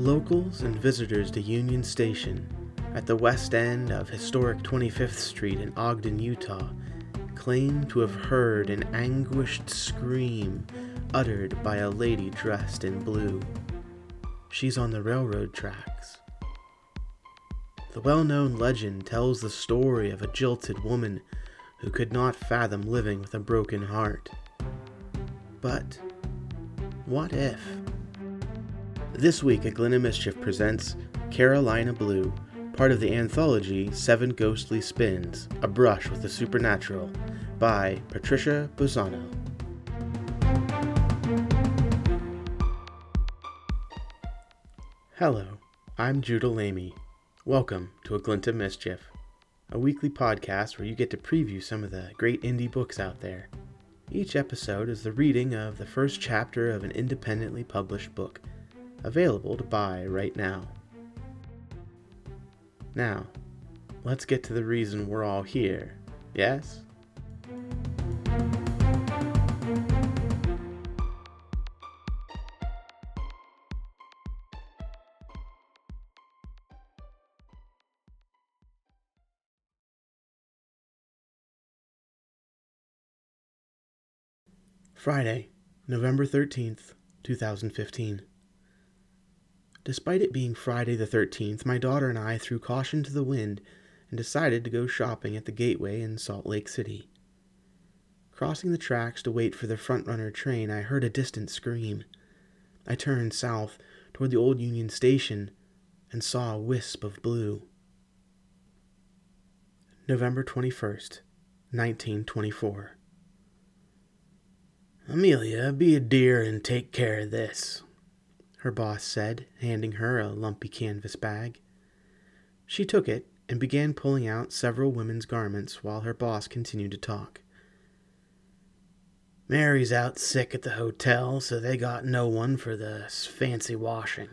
Locals and visitors to Union Station, at the west end of historic 25th Street in Ogden, Utah, claim to have heard an anguished scream uttered by a lady dressed in blue. She's on the railroad tracks. The well known legend tells the story of a jilted woman who could not fathom living with a broken heart. But what if? This week A at Glynn Mischief presents Carolina Blue, part of the anthology Seven Ghostly Spins A Brush with the Supernatural by Patricia Bossano. Hello, I'm Judah Lamy. Welcome to A Glint of Mischief, a weekly podcast where you get to preview some of the great indie books out there. Each episode is the reading of the first chapter of an independently published book, available to buy right now. Now, let's get to the reason we're all here, yes? Friday, November 13th, 2015. Despite it being Friday the 13th, my daughter and I threw caution to the wind and decided to go shopping at the Gateway in Salt Lake City. Crossing the tracks to wait for the front runner train, I heard a distant scream. I turned south toward the old Union Station and saw a wisp of blue. November 21st, 1924. Amelia, be a dear and take care of this, her boss said, handing her a lumpy canvas bag. She took it and began pulling out several women's garments while her boss continued to talk. Mary's out sick at the hotel, so they got no one for the fancy washing,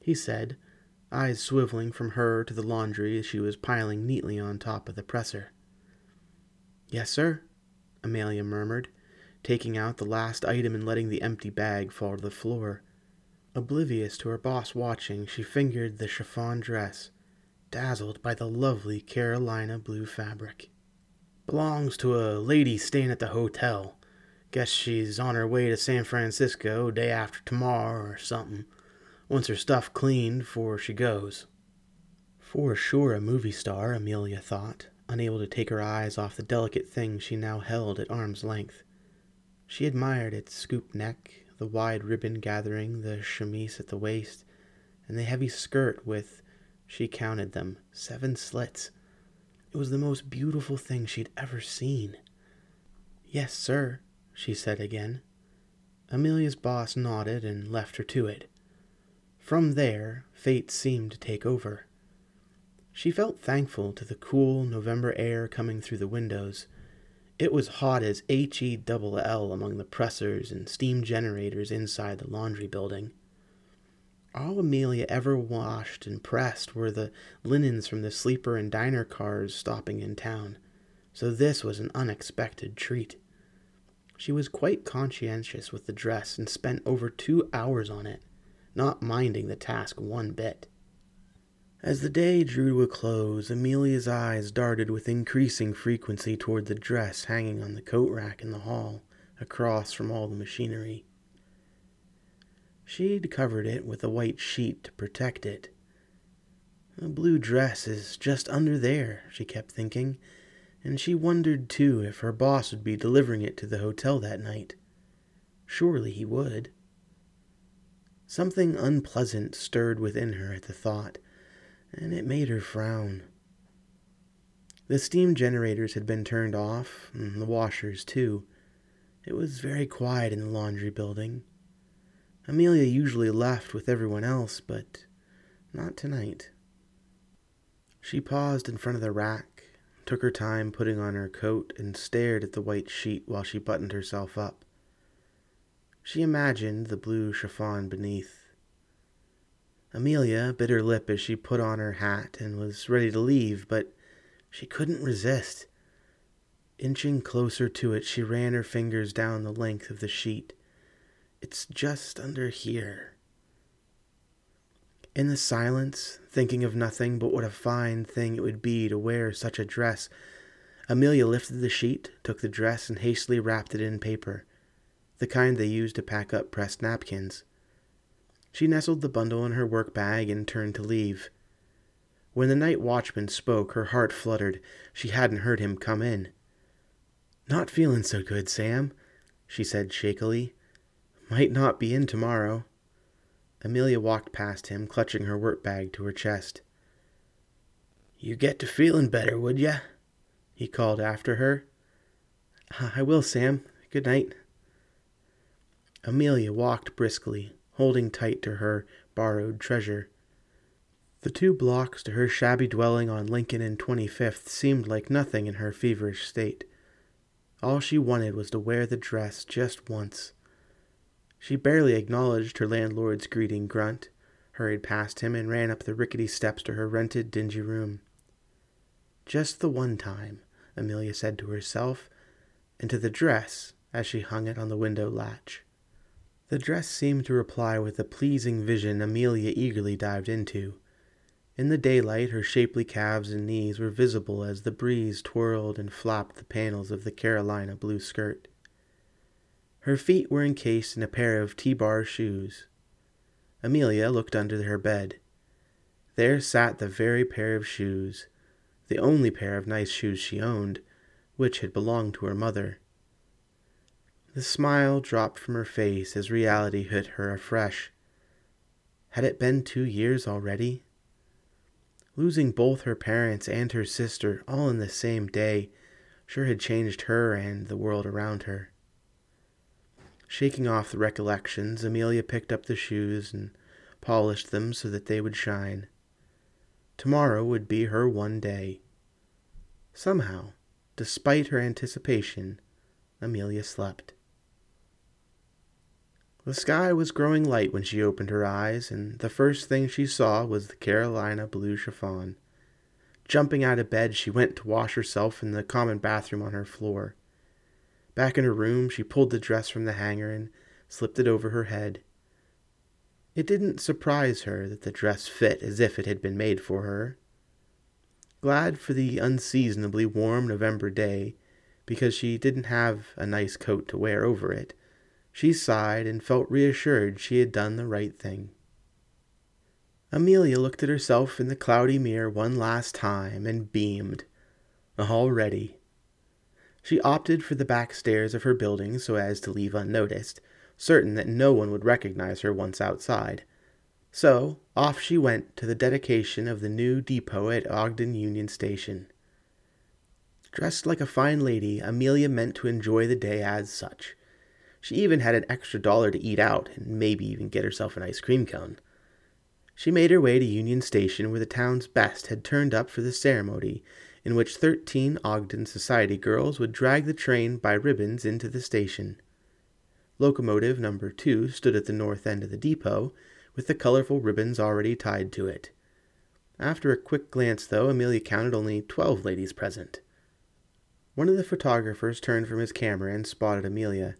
he said, eyes swiveling from her to the laundry as she was piling neatly on top of the presser. Yes, sir, Amelia murmured taking out the last item and letting the empty bag fall to the floor. Oblivious to her boss watching, she fingered the chiffon dress, dazzled by the lovely Carolina blue fabric. Belongs to a lady staying at the hotel. Guess she's on her way to San Francisco day after tomorrow or something. Wants her stuff cleaned before she goes. For sure a movie star, Amelia thought, unable to take her eyes off the delicate thing she now held at arm's length. She admired its scoop neck, the wide ribbon gathering the chemise at the waist, and the heavy skirt with, she counted them, seven slits. It was the most beautiful thing she'd ever seen. Yes, sir, she said again. Amelia's boss nodded and left her to it. From there, fate seemed to take over. She felt thankful to the cool November air coming through the windows it was hot as H E double L among the pressers and steam generators inside the laundry building. All Amelia ever washed and pressed were the linens from the sleeper and diner cars stopping in town, so this was an unexpected treat. She was quite conscientious with the dress and spent over two hours on it, not minding the task one bit. As the day drew to a close, Amelia's eyes darted with increasing frequency toward the dress hanging on the coat rack in the hall, across from all the machinery. She'd covered it with a white sheet to protect it. The blue dress is just under there, she kept thinking, and she wondered too if her boss would be delivering it to the hotel that night. Surely he would. Something unpleasant stirred within her at the thought and it made her frown. The steam generators had been turned off, and the washers too. It was very quiet in the laundry building. Amelia usually left with everyone else, but not tonight. She paused in front of the rack, took her time putting on her coat, and stared at the white sheet while she buttoned herself up. She imagined the blue chiffon beneath. Amelia bit her lip as she put on her hat and was ready to leave, but she couldn't resist. Inching closer to it, she ran her fingers down the length of the sheet. It's just under here. In the silence, thinking of nothing but what a fine thing it would be to wear such a dress, Amelia lifted the sheet, took the dress, and hastily wrapped it in paper, the kind they used to pack up pressed napkins. She nestled the bundle in her work bag and turned to leave. When the night watchman spoke, her heart fluttered. She hadn't heard him come in. Not feeling so good, Sam, she said shakily. Might not be in tomorrow. Amelia walked past him, clutching her work bag to her chest. You get to feeling better, would ya? he called after her. I will, Sam. Good night. Amelia walked briskly, holding tight to her borrowed treasure. The two blocks to her shabby dwelling on Lincoln and 25th seemed like nothing in her feverish state. All she wanted was to wear the dress just once. She barely acknowledged her landlord's greeting grunt, hurried past him, and ran up the rickety steps to her rented, dingy room. Just the one time, Amelia said to herself, and to the dress as she hung it on the window latch. The dress seemed to reply with a pleasing vision Amelia eagerly dived into. In the daylight, her shapely calves and knees were visible as the breeze twirled and flopped the panels of the Carolina blue skirt. Her feet were encased in a pair of T bar shoes. Amelia looked under her bed. There sat the very pair of shoes, the only pair of nice shoes she owned, which had belonged to her mother. The smile dropped from her face as reality hit her afresh. Had it been two years already? Losing both her parents and her sister all in the same day sure had changed her and the world around her. Shaking off the recollections, Amelia picked up the shoes and polished them so that they would shine. Tomorrow would be her one day. Somehow, despite her anticipation, Amelia slept. The sky was growing light when she opened her eyes, and the first thing she saw was the Carolina blue chiffon. Jumping out of bed, she went to wash herself in the common bathroom on her floor. Back in her room, she pulled the dress from the hanger and slipped it over her head. It didn't surprise her that the dress fit as if it had been made for her. Glad for the unseasonably warm November day, because she didn't have a nice coat to wear over it, she sighed and felt reassured she had done the right thing. Amelia looked at herself in the cloudy mirror one last time and beamed. All ready. She opted for the back stairs of her building so as to leave unnoticed, certain that no one would recognize her once outside. So off she went to the dedication of the new depot at Ogden Union Station. Dressed like a fine lady, Amelia meant to enjoy the day as such. She even had an extra dollar to eat out and maybe even get herself an ice cream cone. She made her way to Union Station, where the town's best had turned up for the ceremony, in which thirteen Ogden society girls would drag the train by ribbons into the station. Locomotive number two stood at the north end of the depot, with the colorful ribbons already tied to it. After a quick glance, though, Amelia counted only twelve ladies present. One of the photographers turned from his camera and spotted Amelia.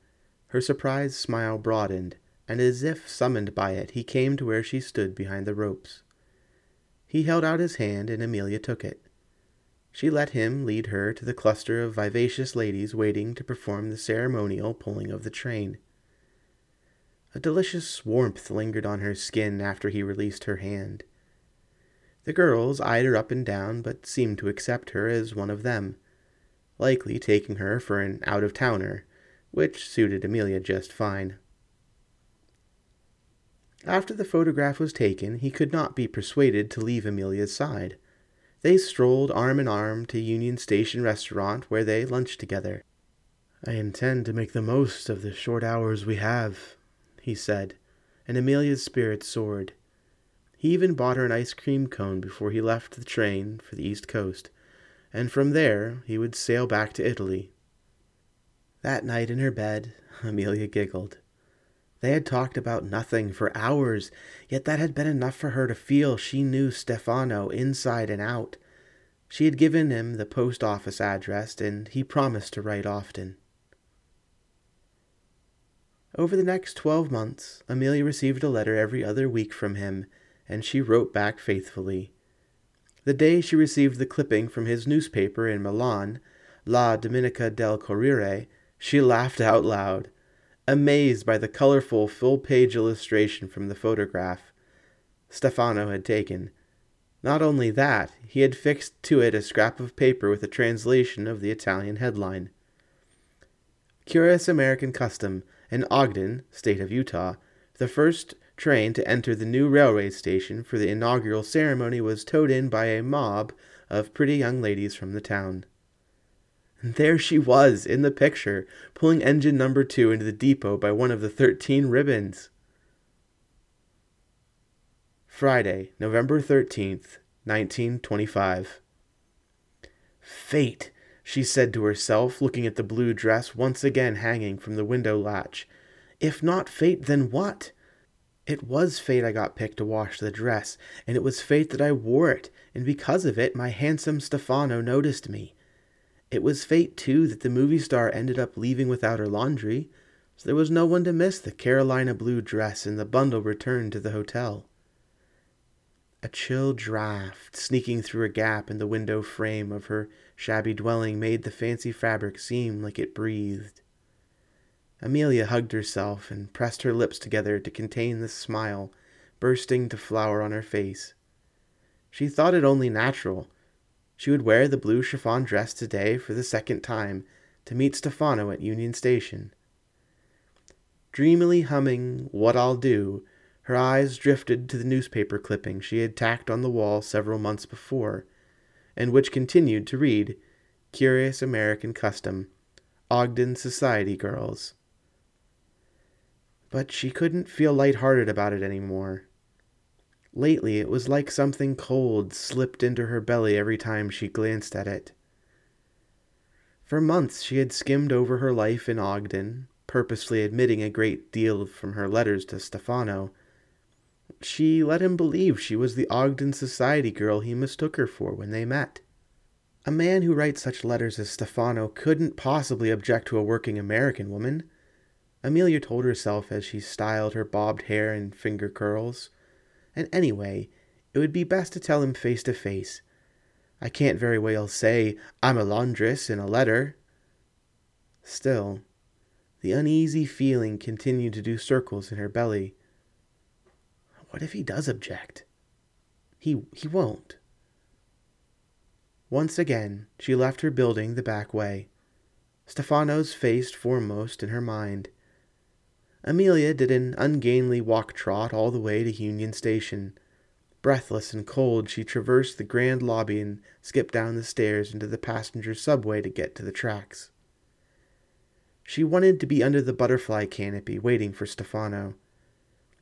Her surprised smile broadened, and as if summoned by it, he came to where she stood behind the ropes. He held out his hand, and Amelia took it. She let him lead her to the cluster of vivacious ladies waiting to perform the ceremonial pulling of the train. A delicious warmth lingered on her skin after he released her hand. The girls eyed her up and down, but seemed to accept her as one of them, likely taking her for an out of towner which suited Amelia just fine. After the photograph was taken, he could not be persuaded to leave Amelia's side. They strolled arm in arm to Union Station restaurant where they lunched together. I intend to make the most of the short hours we have, he said, and Amelia's spirits soared. He even bought her an ice cream cone before he left the train for the East Coast, and from there he would sail back to Italy that night in her bed, Amelia giggled. They had talked about nothing for hours, yet that had been enough for her to feel she knew Stefano inside and out. She had given him the post office address, and he promised to write often. Over the next twelve months, Amelia received a letter every other week from him, and she wrote back faithfully. The day she received the clipping from his newspaper in Milan, La Domenica del Corriere, she laughed out loud, amazed by the colorful full page illustration from the photograph Stefano had taken. Not only that, he had fixed to it a scrap of paper with a translation of the Italian headline. Curious American custom in Ogden, state of Utah, the first train to enter the new railway station for the inaugural ceremony was towed in by a mob of pretty young ladies from the town. And there she was in the picture, pulling engine number two into the depot by one of the thirteen ribbons. Friday, November 13th, 1925. Fate, she said to herself, looking at the blue dress once again hanging from the window latch. If not fate, then what? It was fate I got picked to wash the dress, and it was fate that I wore it, and because of it, my handsome Stefano noticed me. It was fate, too, that the movie star ended up leaving without her laundry, so there was no one to miss the Carolina blue dress and the bundle returned to the hotel. A chill draught sneaking through a gap in the window frame of her shabby dwelling made the fancy fabric seem like it breathed. Amelia hugged herself and pressed her lips together to contain the smile bursting to flower on her face. She thought it only natural. She would wear the blue chiffon dress today for the second time to meet Stefano at Union Station. Dreamily humming What I'll Do, her eyes drifted to the newspaper clipping she had tacked on the wall several months before, and which continued to read Curious American Custom, Ogden Society Girls but she couldn't feel light-hearted about it anymore. Lately, it was like something cold slipped into her belly every time she glanced at it. For months, she had skimmed over her life in Ogden, purposely admitting a great deal from her letters to Stefano. She let him believe she was the Ogden society girl he mistook her for when they met. A man who writes such letters as Stefano couldn't possibly object to a working American woman. Amelia told herself as she styled her bobbed hair and finger curls. And anyway, it would be best to tell him face to face. I can't very well say, I'm a laundress in a letter. Still, the uneasy feeling continued to do circles in her belly. What if he does object? He, he won't. Once again, she left her building the back way, Stefano's face foremost in her mind. Amelia did an ungainly walk trot all the way to Union Station. Breathless and cold, she traversed the grand lobby and skipped down the stairs into the passenger subway to get to the tracks. She wanted to be under the butterfly canopy, waiting for Stefano.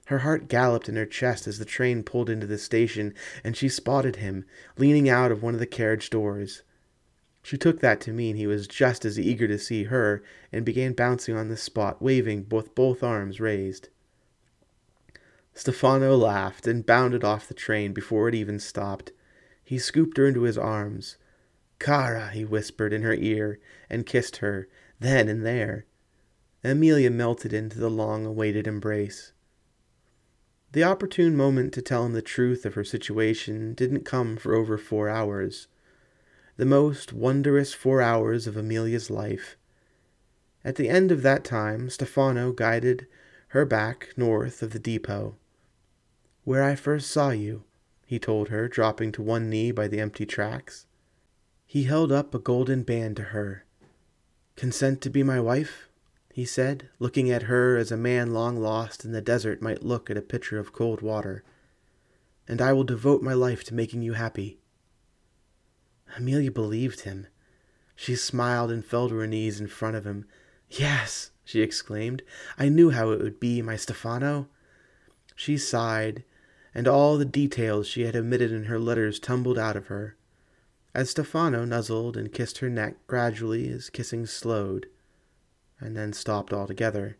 Her heart galloped in her chest as the train pulled into the station, and she spotted him, leaning out of one of the carriage doors. She took that to mean he was just as eager to see her and began bouncing on the spot, waving with both arms raised. Stefano laughed and bounded off the train before it even stopped. He scooped her into his arms. Cara, he whispered in her ear and kissed her, then and there. Amelia melted into the long awaited embrace. The opportune moment to tell him the truth of her situation didn't come for over four hours the most wondrous four hours of Amelia's life. At the end of that time, Stefano guided her back north of the depot. Where I first saw you, he told her, dropping to one knee by the empty tracks. He held up a golden band to her. Consent to be my wife? he said, looking at her as a man long lost in the desert might look at a pitcher of cold water. And I will devote my life to making you happy. Amelia believed him. She smiled and fell to her knees in front of him. Yes, she exclaimed. I knew how it would be, my Stefano. She sighed, and all the details she had omitted in her letters tumbled out of her. As Stefano nuzzled and kissed her neck gradually, his kissing slowed, and then stopped altogether.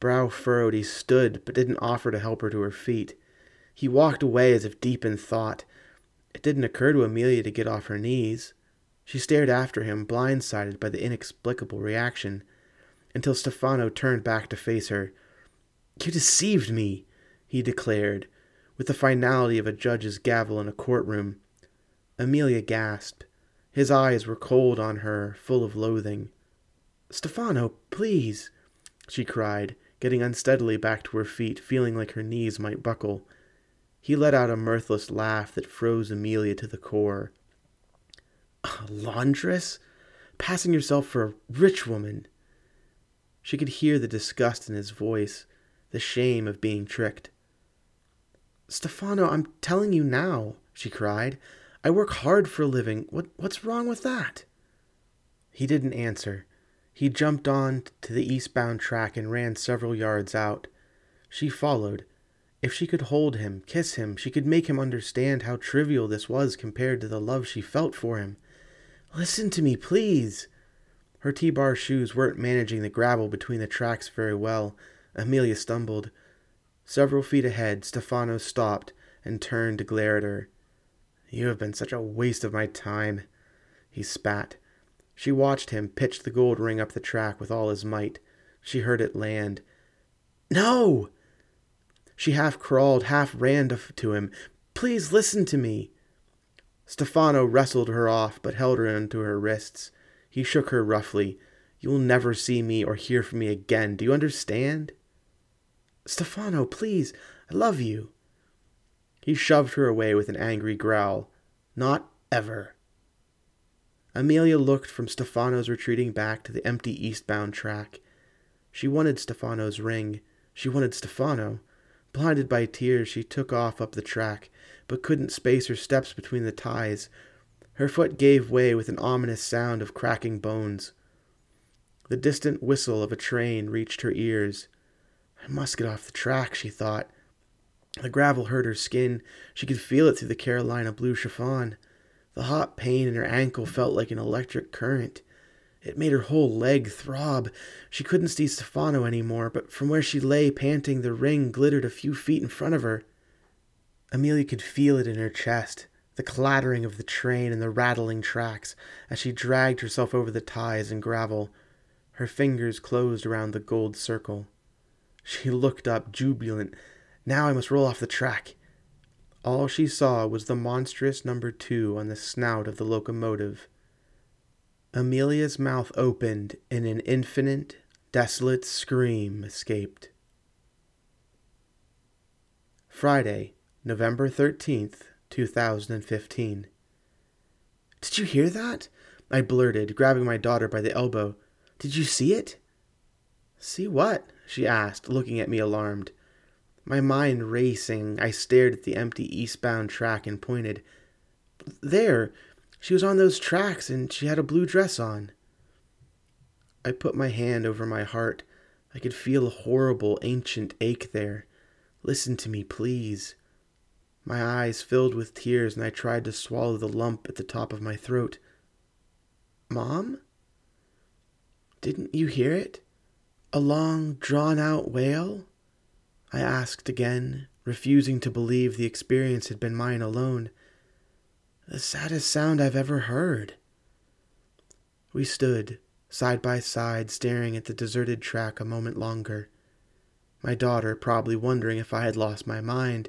Brow furrowed, he stood, but didn't offer to help her to her feet. He walked away as if deep in thought, it didn't occur to Amelia to get off her knees. She stared after him, blindsided by the inexplicable reaction, until Stefano turned back to face her. You deceived me, he declared, with the finality of a judge's gavel in a courtroom. Amelia gasped. His eyes were cold on her, full of loathing. Stefano, please, she cried, getting unsteadily back to her feet, feeling like her knees might buckle. He let out a mirthless laugh that froze Amelia to the core. A laundress? Passing yourself for a rich woman? She could hear the disgust in his voice, the shame of being tricked. Stefano, I'm telling you now, she cried. I work hard for a living. What, what's wrong with that? He didn't answer. He jumped on to the eastbound track and ran several yards out. She followed. If she could hold him, kiss him, she could make him understand how trivial this was compared to the love she felt for him. Listen to me, please. Her T bar shoes weren't managing the gravel between the tracks very well. Amelia stumbled. Several feet ahead, Stefano stopped and turned to glare at her. You have been such a waste of my time, he spat. She watched him pitch the gold ring up the track with all his might. She heard it land. No! She half crawled, half ran to him. Please listen to me. Stefano wrestled her off, but held her into her wrists. He shook her roughly. You'll never see me or hear from me again. Do you understand? Stefano, please, I love you. He shoved her away with an angry growl. Not ever. Amelia looked from Stefano's retreating back to the empty eastbound track. She wanted Stefano's ring. She wanted Stefano. Blinded by tears, she took off up the track, but couldn't space her steps between the ties. Her foot gave way with an ominous sound of cracking bones. The distant whistle of a train reached her ears. I must get off the track, she thought. The gravel hurt her skin. She could feel it through the Carolina blue chiffon. The hot pain in her ankle felt like an electric current. It made her whole leg throb. She couldn't see Stefano any more, but from where she lay panting, the ring glittered a few feet in front of her. Amelia could feel it in her chest, the clattering of the train and the rattling tracks, as she dragged herself over the ties and gravel. Her fingers closed around the gold circle. She looked up, jubilant, now I must roll off the track. All she saw was the monstrous number two on the snout of the locomotive. Amelia's mouth opened, and an infinite, desolate scream escaped. Friday, November 13th, 2015. Did you hear that? I blurted, grabbing my daughter by the elbow. Did you see it? See what? she asked, looking at me alarmed. My mind racing, I stared at the empty eastbound track and pointed. There! She was on those tracks and she had a blue dress on. I put my hand over my heart. I could feel a horrible, ancient ache there. Listen to me, please. My eyes filled with tears and I tried to swallow the lump at the top of my throat. Mom? Didn't you hear it? A long, drawn out wail? I asked again, refusing to believe the experience had been mine alone. The saddest sound I've ever heard. We stood, side by side, staring at the deserted track a moment longer. My daughter probably wondering if I had lost my mind,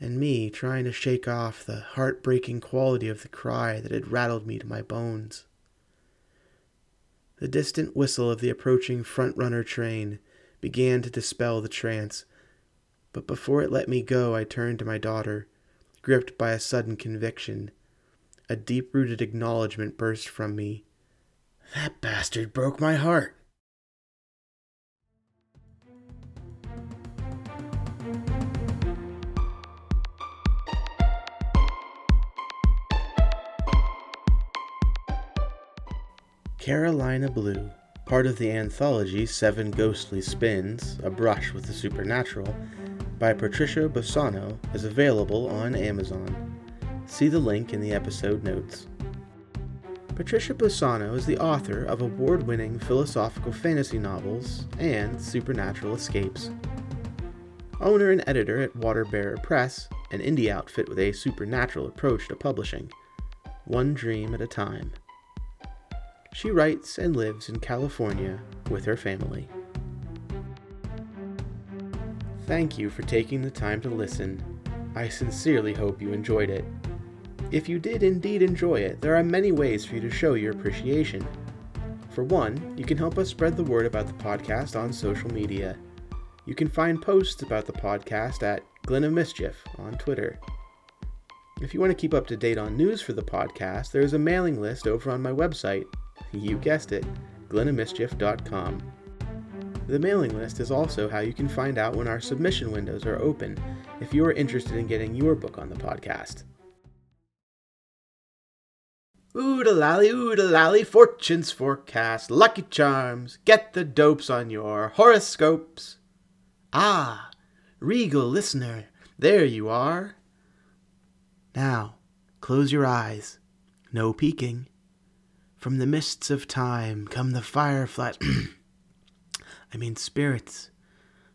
and me trying to shake off the heartbreaking quality of the cry that had rattled me to my bones. The distant whistle of the approaching front runner train began to dispel the trance. But before it let me go, I turned to my daughter, gripped by a sudden conviction. A deep rooted acknowledgement burst from me. That bastard broke my heart. Carolina Blue part of the anthology Seven Ghostly Spins A Brush with the Supernatural by Patricia Bossano is available on Amazon. See the link in the episode notes. Patricia Bossano is the author of award winning philosophical fantasy novels and supernatural escapes. Owner and editor at Waterbearer Press, an indie outfit with a supernatural approach to publishing, one dream at a time. She writes and lives in California with her family. Thank you for taking the time to listen. I sincerely hope you enjoyed it. If you did indeed enjoy it, there are many ways for you to show your appreciation. For one, you can help us spread the word about the podcast on social media. You can find posts about the podcast at Glint of Mischief on Twitter. If you want to keep up to date on news for the podcast, there is a mailing list over on my website. You guessed it, glintofmischief.com. The mailing list is also how you can find out when our submission windows are open if you are interested in getting your book on the podcast. Ooda lally, lally, fortunes forecast, lucky charms, get the dopes on your horoscopes. Ah, regal listener, there you are. Now, close your eyes. No peeking. From the mists of time come the fireflies. I mean spirits.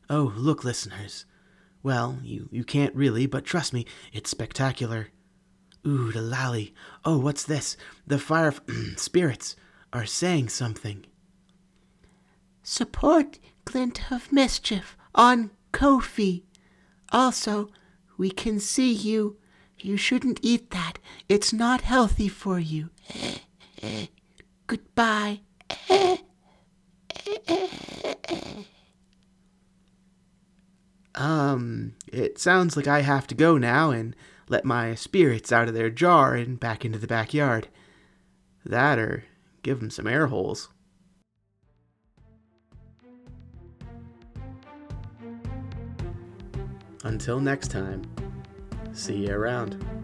Oh, look, listeners. Well, you, you can't really, but trust me, it's spectacular. Ooh, the lally. Oh, what's this? The fire spirits are saying something. Support Glint of Mischief on Ko-fi. Also, we can see you. You shouldn't eat that. It's not healthy for you. Goodbye. Um, it sounds like I have to go now and let my spirits out of their jar and back into the backyard. That or give them some air holes. Until next time, see you around.